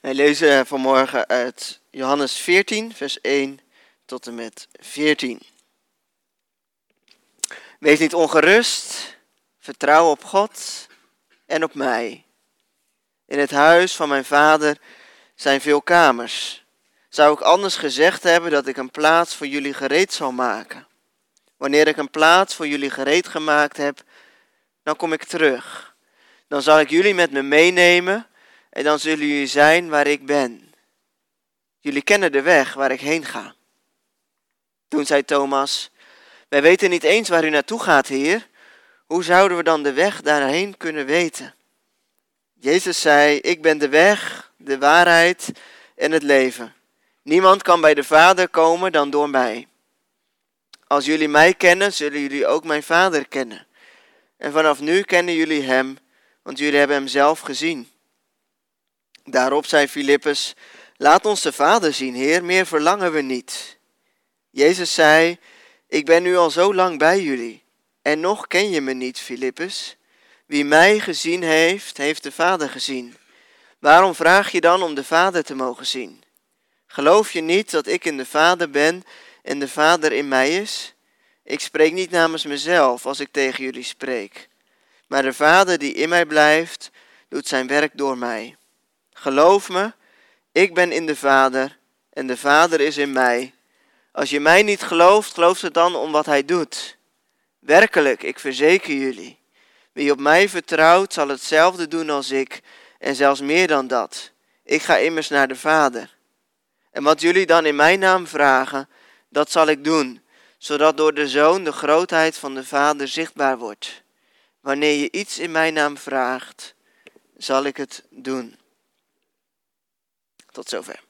Wij lezen vanmorgen uit Johannes 14, vers 1 tot en met 14. Wees niet ongerust, vertrouw op God en op mij. In het huis van mijn vader zijn veel kamers. Zou ik anders gezegd hebben dat ik een plaats voor jullie gereed zal maken? Wanneer ik een plaats voor jullie gereed gemaakt heb, dan kom ik terug. Dan zal ik jullie met me meenemen en dan zullen jullie zijn waar ik ben. Jullie kennen de weg waar ik heen ga. Toen zei Thomas, wij weten niet eens waar u naartoe gaat, Heer. Hoe zouden we dan de weg daarheen kunnen weten? Jezus zei, ik ben de weg, de waarheid en het leven. Niemand kan bij de Vader komen dan door mij. Als jullie mij kennen, zullen jullie ook mijn Vader kennen. En vanaf nu kennen jullie Hem, want jullie hebben Hem zelf gezien. Daarop zei Filippus, laat ons de Vader zien, Heer, meer verlangen we niet. Jezus zei, ik ben nu al zo lang bij jullie, en nog ken je me niet, Filippus. Wie mij gezien heeft, heeft de Vader gezien. Waarom vraag je dan om de Vader te mogen zien? Geloof je niet dat ik in de Vader ben en de Vader in mij is? Ik spreek niet namens mezelf als ik tegen jullie spreek, maar de Vader die in mij blijft, doet zijn werk door mij. Geloof me, ik ben in de Vader en de Vader is in mij. Als je mij niet gelooft, geloof het dan om wat hij doet. Werkelijk, ik verzeker jullie. Wie op mij vertrouwt, zal hetzelfde doen als ik, en zelfs meer dan dat. Ik ga immers naar de Vader. En wat jullie dan in mijn naam vragen, dat zal ik doen, zodat door de Zoon de grootheid van de Vader zichtbaar wordt. Wanneer je iets in mijn naam vraagt, zal ik het doen. Tot zover.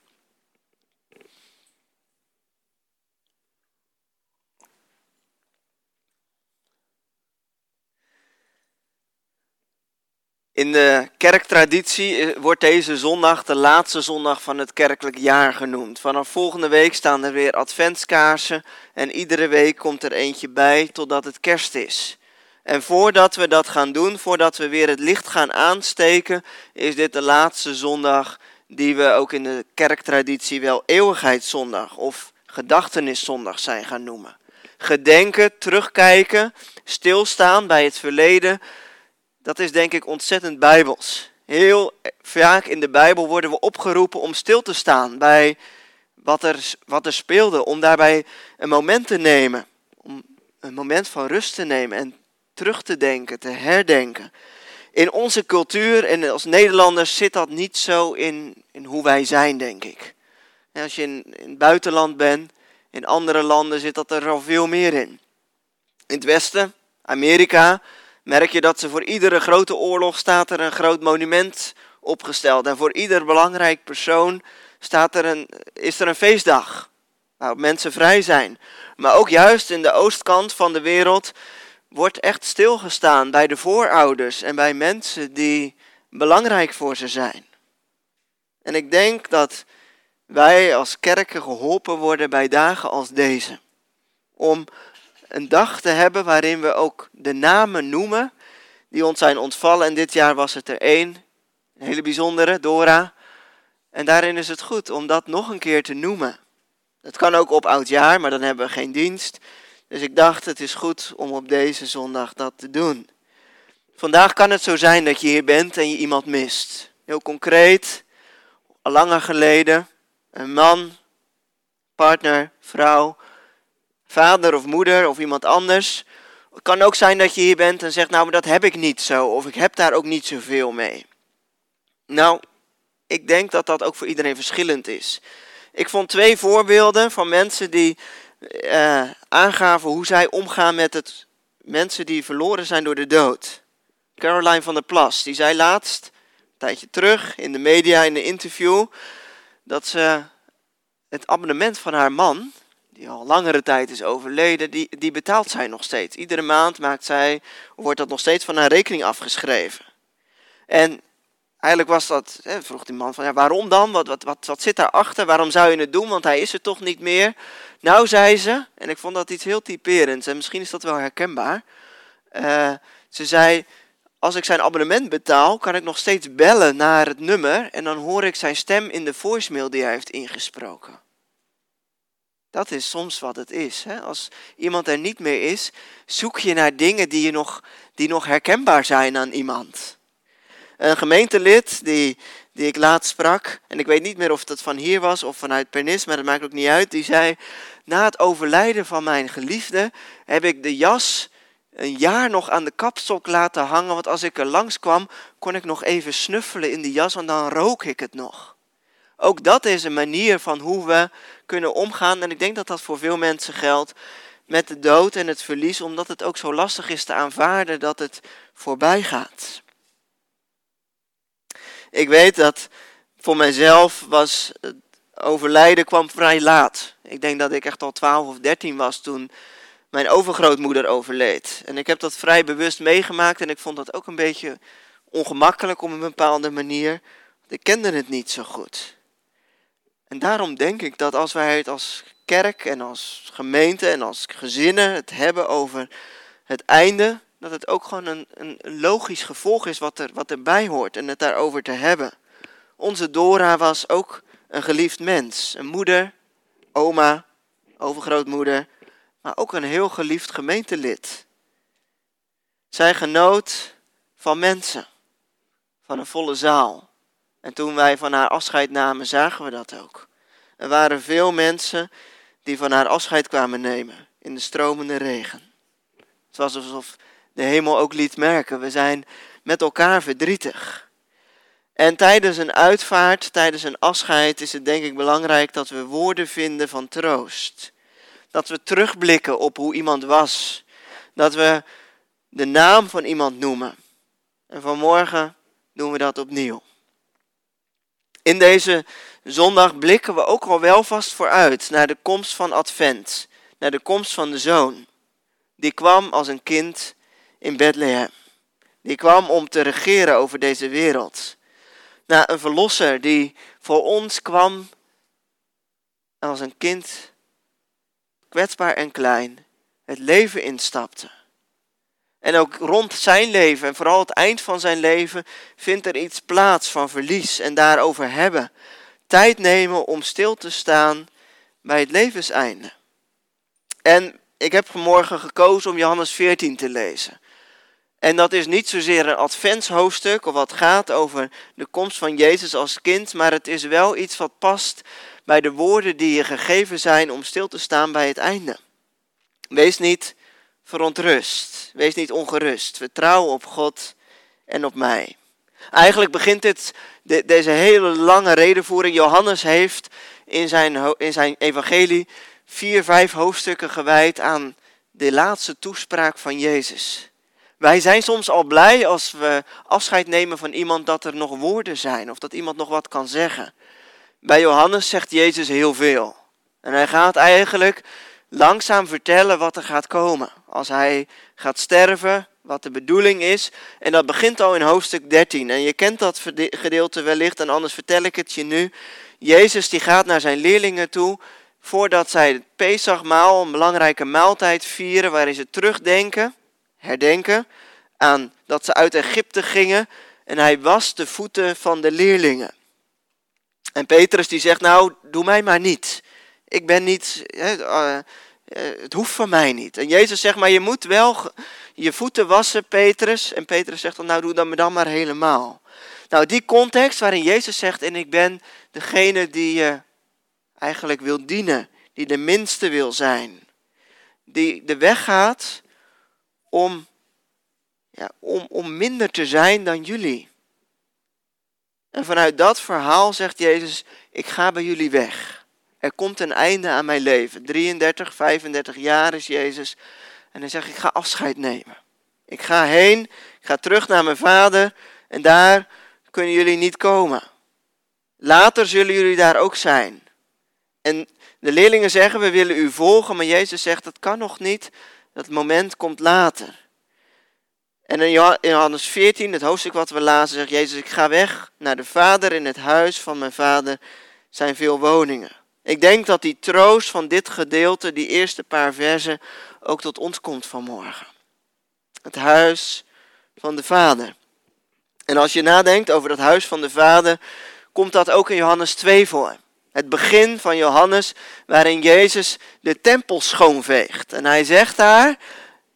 In de kerktraditie wordt deze zondag de laatste zondag van het kerkelijk jaar genoemd. Vanaf volgende week staan er weer adventskaarsen en iedere week komt er eentje bij totdat het kerst is. En voordat we dat gaan doen, voordat we weer het licht gaan aansteken, is dit de laatste zondag die we ook in de kerktraditie wel eeuwigheidszondag of gedachtenniszondag zijn gaan noemen. Gedenken, terugkijken, stilstaan bij het verleden, dat is denk ik ontzettend bijbels. Heel vaak in de Bijbel worden we opgeroepen om stil te staan bij wat er, wat er speelde, om daarbij een moment te nemen, om een moment van rust te nemen en terug te denken, te herdenken in onze cultuur en als Nederlanders zit dat niet zo in, in hoe wij zijn, denk ik. En als je in, in het buitenland bent, in andere landen zit dat er al veel meer in. In het Westen, Amerika, merk je dat ze voor iedere grote oorlog staat er een groot monument opgesteld. En voor ieder belangrijk persoon staat er een, is er een feestdag waarop mensen vrij zijn. Maar ook juist in de oostkant van de wereld wordt echt stilgestaan bij de voorouders en bij mensen die belangrijk voor ze zijn. En ik denk dat wij als kerken geholpen worden bij dagen als deze. Om een dag te hebben waarin we ook de namen noemen die ons zijn ontvallen. En dit jaar was het er één, een hele bijzondere, Dora. En daarin is het goed om dat nog een keer te noemen. Dat kan ook op oud jaar, maar dan hebben we geen dienst. Dus ik dacht, het is goed om op deze zondag dat te doen. Vandaag kan het zo zijn dat je hier bent en je iemand mist. Heel concreet, al langer geleden, een man, partner, vrouw, vader of moeder of iemand anders. Het kan ook zijn dat je hier bent en zegt, nou, maar dat heb ik niet zo, of ik heb daar ook niet zoveel mee. Nou, ik denk dat dat ook voor iedereen verschillend is. Ik vond twee voorbeelden van mensen die uh, aangaven hoe zij omgaan met het mensen die verloren zijn door de dood. Caroline van der Plas, die zei laatst, een tijdje terug in de media, in een interview, dat ze het abonnement van haar man, die al langere tijd is overleden, die, die betaalt zij nog steeds. Iedere maand maakt zij, wordt dat nog steeds van haar rekening afgeschreven. En eigenlijk was dat, hè, vroeg die man van, ja, waarom dan? Wat, wat, wat, wat zit daarachter? Waarom zou je het doen? Want hij is er toch niet meer. Nou, zei ze, en ik vond dat iets heel typerends, en misschien is dat wel herkenbaar. Uh, ze zei, als ik zijn abonnement betaal, kan ik nog steeds bellen naar het nummer en dan hoor ik zijn stem in de voicemail die hij heeft ingesproken. Dat is soms wat het is. Hè? Als iemand er niet meer is, zoek je naar dingen die, je nog, die nog herkenbaar zijn aan iemand. Een gemeentelid die, die ik laatst sprak, en ik weet niet meer of dat van hier was of vanuit Pernis, maar dat maakt ook niet uit, die zei, na het overlijden van mijn geliefde heb ik de jas een jaar nog aan de kapstok laten hangen, want als ik er langs kwam, kon ik nog even snuffelen in die jas, en dan rook ik het nog. Ook dat is een manier van hoe we kunnen omgaan, en ik denk dat dat voor veel mensen geldt, met de dood en het verlies, omdat het ook zo lastig is te aanvaarden dat het voorbij gaat. Ik weet dat voor mijzelf was het overlijden kwam vrij laat. Ik denk dat ik echt al 12 of 13 was toen mijn overgrootmoeder overleed. En ik heb dat vrij bewust meegemaakt en ik vond dat ook een beetje ongemakkelijk op een bepaalde manier. Ik kende het niet zo goed. En daarom denk ik dat als wij het als kerk en als gemeente en als gezinnen het hebben over het einde, dat het ook gewoon een, een logisch gevolg is wat, er, wat erbij hoort en het daarover te hebben. Onze Dora was ook een geliefd mens. Een moeder, oma, overgrootmoeder, maar ook een heel geliefd gemeentelid. Zij genoot van mensen, van een volle zaal. En toen wij van haar afscheid namen, zagen we dat ook. Er waren veel mensen die van haar afscheid kwamen nemen in de stromende regen. Het was alsof de hemel ook liet merken, we zijn met elkaar verdrietig. En tijdens een uitvaart, tijdens een afscheid, is het denk ik belangrijk dat we woorden vinden van troost. Dat we terugblikken op hoe iemand was. Dat we de naam van iemand noemen. En vanmorgen doen we dat opnieuw. In deze zondag blikken we ook al wel vast vooruit naar de komst van Advent, naar de komst van de zoon. Die kwam als een kind in Bethlehem. Die kwam om te regeren over deze wereld. Naar een verlosser die voor ons kwam als een kind, kwetsbaar en klein, het leven instapte. En ook rond zijn leven en vooral het eind van zijn leven vindt er iets plaats van verlies en daarover hebben. Tijd nemen om stil te staan bij het levenseinde. En ik heb vanmorgen gekozen om Johannes 14 te lezen. En dat is niet zozeer een adventshoofdstuk of wat gaat over de komst van Jezus als kind, maar het is wel iets wat past bij de woorden die je gegeven zijn om stil te staan bij het einde. Wees niet verontrust, wees niet ongerust, vertrouw op God en op mij. Eigenlijk begint dit, deze hele lange redenvoering. Johannes heeft in zijn, in zijn evangelie vier, vijf hoofdstukken gewijd aan de laatste toespraak van Jezus. Wij zijn soms al blij als we afscheid nemen van iemand dat er nog woorden zijn of dat iemand nog wat kan zeggen. Bij Johannes zegt Jezus heel veel. En hij gaat eigenlijk langzaam vertellen wat er gaat komen. Als hij gaat sterven, wat de bedoeling is. En dat begint al in hoofdstuk 13. En je kent dat gedeelte wellicht, en anders vertel ik het je nu. Jezus die gaat naar zijn leerlingen toe voordat zij het Pesachmaal, een belangrijke maaltijd vieren, waarin ze terugdenken herdenken aan dat ze uit Egypte gingen en hij was de voeten van de leerlingen. En Petrus die zegt, nou, doe mij maar niet. Ik ben niet, uh, het hoeft van mij niet. En Jezus zegt, maar je moet wel je voeten wassen, Petrus. En Petrus zegt dan, nou, doe dat me dan maar helemaal. Nou, die context waarin Jezus zegt, en ik ben degene die je eigenlijk wil dienen, die de minste wil zijn. Die de weg gaat om, ja, om, om minder te zijn dan jullie. En vanuit dat verhaal zegt Jezus, ik ga bij jullie weg. Er komt een einde aan mijn leven. 33, 35 jaar is Jezus. En hij zegt, ik ga afscheid nemen. Ik ga heen, ik ga terug naar mijn vader en daar kunnen jullie niet komen. Later zullen jullie daar ook zijn. En de leerlingen zeggen, we willen u volgen, maar Jezus zegt, dat kan nog niet, dat moment komt later. En in Johannes 14, het hoofdstuk wat we lazen, zegt Jezus, ik ga weg naar de Vader. In het huis van mijn Vader zijn veel woningen. Ik denk dat die troost van dit gedeelte, die eerste paar versen, ook tot ons komt vanmorgen. Het huis van de Vader. En als je nadenkt over dat huis van de Vader, komt dat ook in Johannes 2 voor. Het begin van Johannes, waarin Jezus de tempel schoonveegt. En hij zegt daar,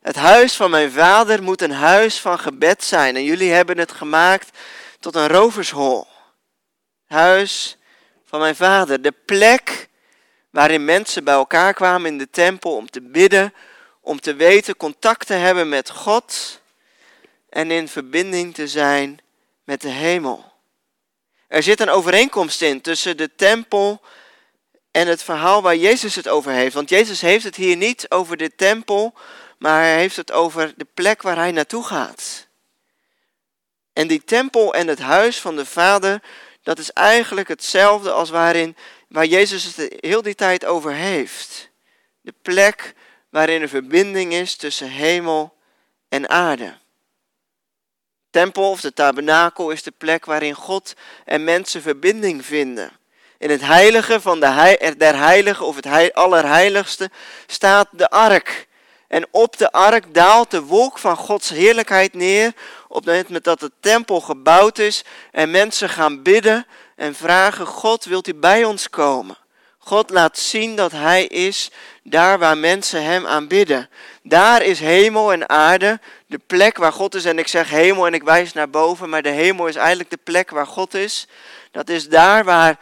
het huis van mijn vader moet een huis van gebed zijn. En jullie hebben het gemaakt tot een rovershol. Huis van mijn vader. De plek waarin mensen bij elkaar kwamen in de tempel om te bidden, om te weten contact te hebben met God en in verbinding te zijn met de hemel. Er zit een overeenkomst in tussen de tempel en het verhaal waar Jezus het over heeft. Want Jezus heeft het hier niet over de tempel, maar hij heeft het over de plek waar hij naartoe gaat. En die tempel en het huis van de Vader, dat is eigenlijk hetzelfde als waarin, waar Jezus het heel die tijd over heeft. De plek waarin er verbinding is tussen hemel en aarde. Tempel of de tabernakel is de plek waarin God en mensen verbinding vinden. In het heilige van de der heiligen of het allerheiligste staat de ark. En op de ark daalt de wolk van Gods heerlijkheid neer op het moment dat de tempel gebouwd is en mensen gaan bidden en vragen, God wilt u bij ons komen? God laat zien dat Hij is daar waar mensen Hem aanbidden. Daar is hemel en aarde, de plek waar God is. En ik zeg hemel en ik wijs naar boven, maar de hemel is eigenlijk de plek waar God is. Dat is daar waar,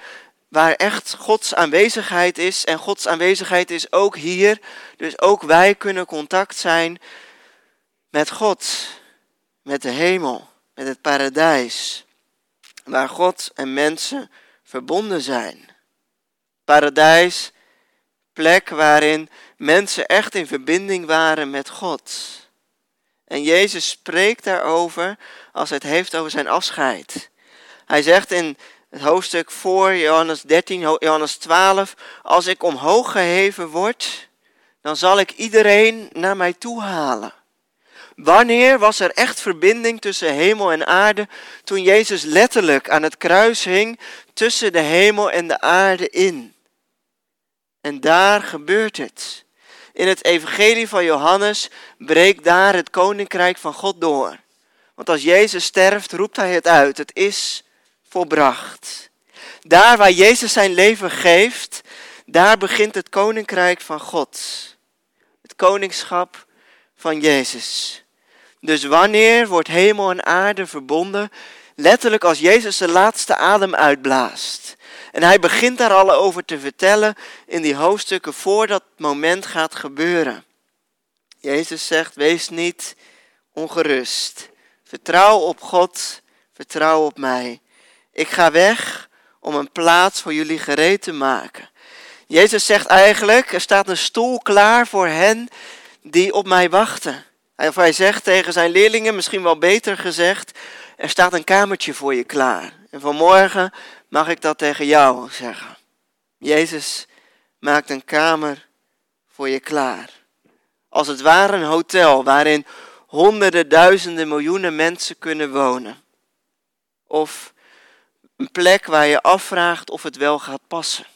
waar echt Gods aanwezigheid is. En Gods aanwezigheid is ook hier. Dus ook wij kunnen contact zijn met God, met de hemel, met het paradijs. Waar God en mensen verbonden zijn. Paradijs, plek waarin mensen echt in verbinding waren met God. En Jezus spreekt daarover als het heeft over zijn afscheid. Hij zegt in het hoofdstuk voor Johannes 13, Johannes 12, als ik omhoog geheven word, dan zal ik iedereen naar mij toe halen. Wanneer was er echt verbinding tussen hemel en aarde? Toen Jezus letterlijk aan het kruis hing tussen de hemel en de aarde in. En daar gebeurt het. In het evangelie van Johannes breekt daar het koninkrijk van God door. Want als Jezus sterft, roept hij het uit. Het is volbracht. Daar waar Jezus zijn leven geeft, daar begint het koninkrijk van God. Het koningschap van Jezus. Dus wanneer wordt hemel en aarde verbonden? Letterlijk als Jezus de laatste adem uitblaast. En hij begint daar al over te vertellen in die hoofdstukken voor dat moment gaat gebeuren. Jezus zegt, wees niet ongerust. Vertrouw op God, vertrouw op mij. Ik ga weg om een plaats voor jullie gereed te maken. Jezus zegt eigenlijk, er staat een stoel klaar voor hen die op mij wachten. Of hij zegt tegen zijn leerlingen, misschien wel beter gezegd, er staat een kamertje voor je klaar. En vanmorgen mag ik dat tegen jou zeggen. Jezus maakt een kamer voor je klaar. Als het ware een hotel waarin honderden, duizenden, miljoenen mensen kunnen wonen. Of een plek waar je afvraagt of het wel gaat passen.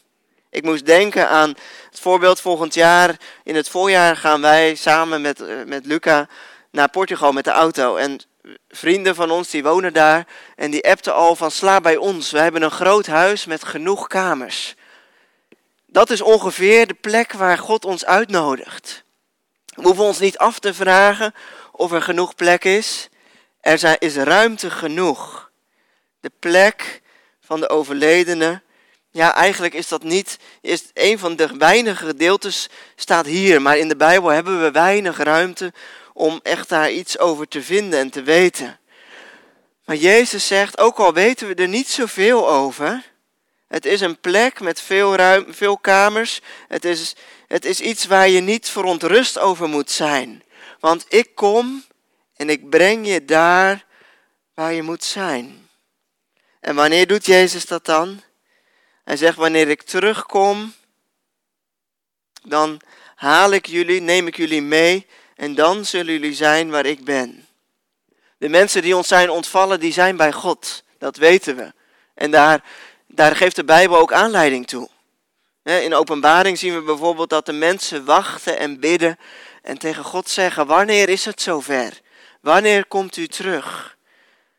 Ik moest denken aan het voorbeeld volgend jaar. In het voorjaar gaan wij samen met, eh, met Luca naar Portugal met de auto. En vrienden van ons die wonen daar en die appten al van sla bij ons. We hebben een groot huis met genoeg kamers. Dat is ongeveer de plek waar God ons uitnodigt. We hoeven ons niet af te vragen of er genoeg plek is. Er is ruimte genoeg. De plek van de overledene. Ja, eigenlijk is dat niet. Is een van de weinige gedeeltes staat hier, maar in de Bijbel hebben we weinig ruimte om echt daar iets over te vinden en te weten. Maar Jezus zegt, ook al weten we er niet zoveel over, het is een plek met veel, ruim, veel kamers, het is, het is iets waar je niet verontrust over moet zijn. Want ik kom en ik breng je daar waar je moet zijn. En wanneer doet Jezus dat dan? Hij zegt, wanneer ik terugkom, dan haal ik jullie, neem ik jullie mee en dan zullen jullie zijn waar ik ben. De mensen die ons zijn ontvallen, die zijn bij God. Dat weten we. En daar, daar geeft de Bijbel ook aanleiding toe. In openbaring zien we bijvoorbeeld dat de mensen wachten en bidden en tegen God zeggen, wanneer is het zover? Wanneer komt u terug?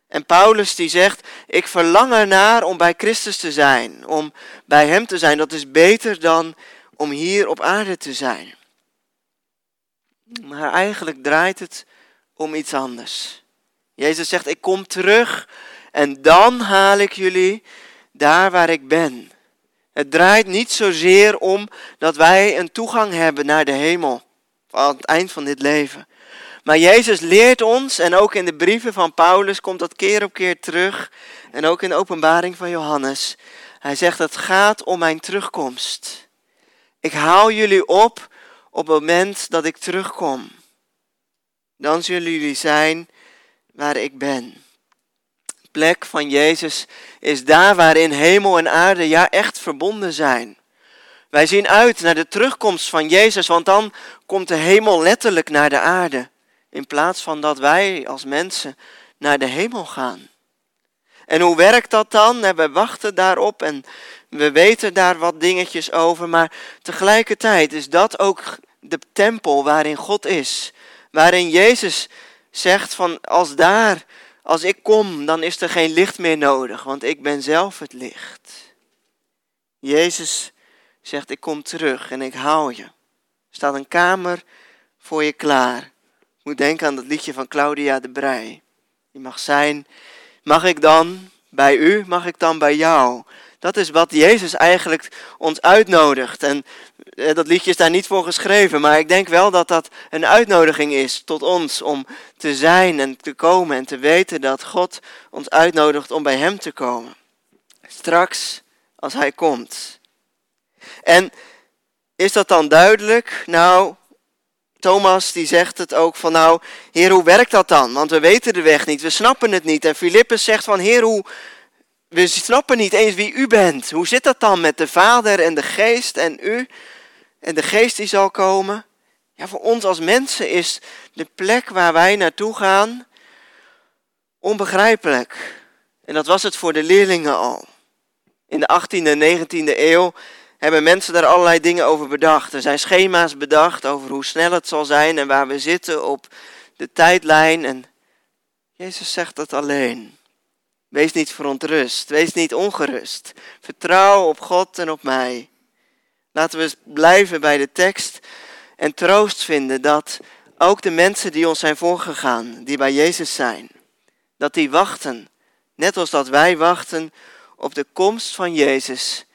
En Paulus die zegt, ik verlang ernaar om bij Christus te zijn, om bij Hem te zijn. Dat is beter dan om hier op aarde te zijn. Maar eigenlijk draait het om iets anders. Jezus zegt, ik kom terug en dan haal ik jullie daar waar ik ben. Het draait niet zozeer om dat wij een toegang hebben naar de hemel aan het eind van dit leven. Maar Jezus leert ons, en ook in de brieven van Paulus komt dat keer op keer terug, en ook in de openbaring van Johannes. Hij zegt, het gaat om mijn terugkomst. Ik haal jullie op op het moment dat ik terugkom. Dan zullen jullie zijn waar ik ben. De plek van Jezus is daar waarin hemel en aarde ja echt verbonden zijn. Wij zien uit naar de terugkomst van Jezus, want dan komt de hemel letterlijk naar de aarde. In plaats van dat wij als mensen naar de hemel gaan. En hoe werkt dat dan? We wachten daarop en we weten daar wat dingetjes over, maar tegelijkertijd is dat ook de tempel waarin God is. Waarin Jezus zegt van als daar, als ik kom, dan is er geen licht meer nodig, want ik ben zelf het licht. Jezus zegt ik kom terug en ik hou je. Er staat een kamer voor je klaar. Moet denken aan dat liedje van Claudia de Brij. Die mag zijn, mag ik dan bij u, mag ik dan bij jou? Dat is wat Jezus eigenlijk ons uitnodigt. En eh, dat liedje is daar niet voor geschreven, maar ik denk wel dat dat een uitnodiging is tot ons om te zijn en te komen en te weten dat God ons uitnodigt om bij Hem te komen. Straks als Hij komt. En is dat dan duidelijk? Nou, Thomas die zegt het ook van nou, Heer, hoe werkt dat dan? Want we weten de weg niet, we snappen het niet. En Filippus zegt van Heer, hoe, we snappen niet eens wie u bent. Hoe zit dat dan met de Vader en de Geest en u? En de Geest die zal komen. Ja, voor ons als mensen is de plek waar wij naartoe gaan onbegrijpelijk. En dat was het voor de leerlingen al. In de 18e en 19e eeuw hebben mensen daar allerlei dingen over bedacht. Er zijn schema's bedacht over hoe snel het zal zijn en waar we zitten op de tijdlijn. En Jezus zegt dat alleen. Wees niet verontrust, wees niet ongerust. Vertrouw op God en op mij. Laten we blijven bij de tekst en troost vinden dat ook de mensen die ons zijn voorgegaan, die bij Jezus zijn, dat die wachten, net als dat wij wachten op de komst van Jezus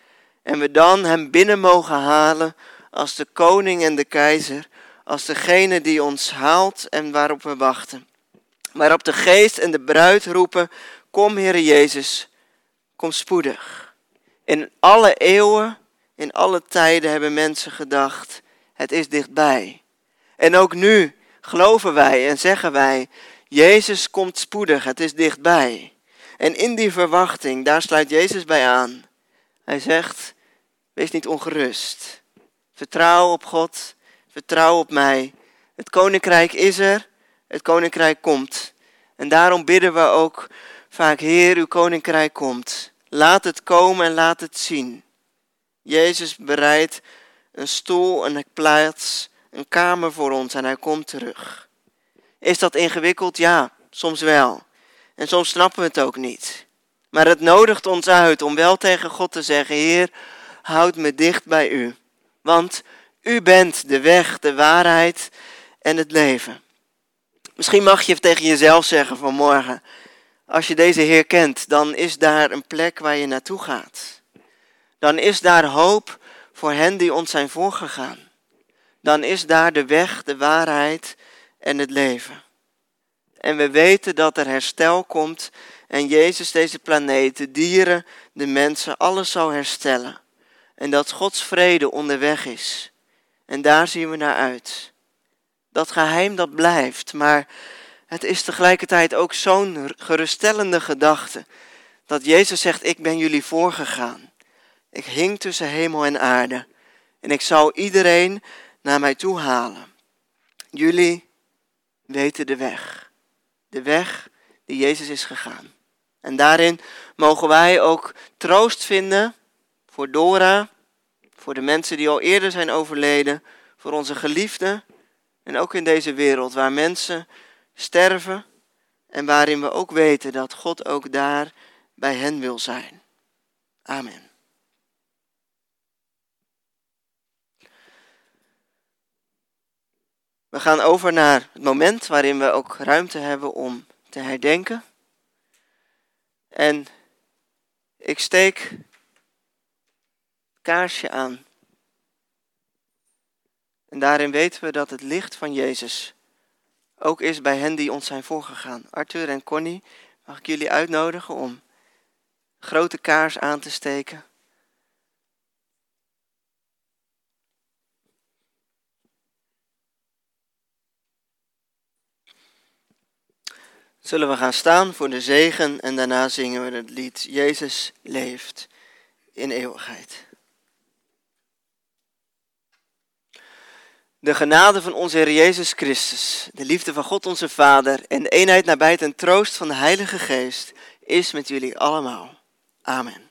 en we dan Hem binnen mogen halen als de koning en de keizer, als degene die ons haalt en waarop we wachten. Waarop de geest en de bruid roepen, kom Heere Jezus, kom spoedig. In alle eeuwen, in alle tijden hebben mensen gedacht, het is dichtbij. En ook nu geloven wij en zeggen wij, Jezus komt spoedig, het is dichtbij. En in die verwachting, daar sluit Jezus bij aan. Hij zegt, wees niet ongerust. Vertrouw op God, vertrouw op mij. Het koninkrijk is er, het koninkrijk komt. En daarom bidden we ook vaak, Heer, uw koninkrijk komt. Laat het komen en laat het zien. Jezus bereidt een stoel, een plaats, een kamer voor ons en hij komt terug. Is dat ingewikkeld? Ja, soms wel. En soms snappen we het ook niet. Maar het nodigt ons uit om wel tegen God te zeggen: Heer, houd me dicht bij u. Want u bent de weg, de waarheid en het leven. Misschien mag je tegen jezelf zeggen vanmorgen: als je deze Heer kent, dan is daar een plek waar je naartoe gaat. Dan is daar hoop voor hen die ons zijn voorgegaan. Dan is daar de weg, de waarheid en het leven. En we weten dat er herstel komt en Jezus deze planeet, de dieren, de mensen, alles zal herstellen. En dat Gods vrede onderweg is. En daar zien we naar uit. Dat geheim dat blijft, maar het is tegelijkertijd ook zo'n geruststellende gedachte. Dat Jezus zegt, ik ben jullie voorgegaan. Ik hing tussen hemel en aarde. En ik zou iedereen naar mij toe halen. Jullie weten de weg. De weg die Jezus is gegaan. En daarin mogen wij ook troost vinden voor Dora, voor de mensen die al eerder zijn overleden, voor onze geliefden en ook in deze wereld waar mensen sterven en waarin we ook weten dat God ook daar bij hen wil zijn. Amen. We gaan over naar het moment waarin we ook ruimte hebben om te herdenken. En ik steek het kaarsje aan. En daarin weten we dat het licht van Jezus ook is bij hen die ons zijn voorgegaan. Arthur en Connie, mag ik jullie uitnodigen om grote kaars aan te steken. Zullen we gaan staan voor de zegen en daarna zingen we het lied Jezus leeft in eeuwigheid. De genade van onze Heer Jezus Christus, de liefde van God onze Vader en de eenheid nabij ten troost van de Heilige Geest is met jullie allemaal. Amen.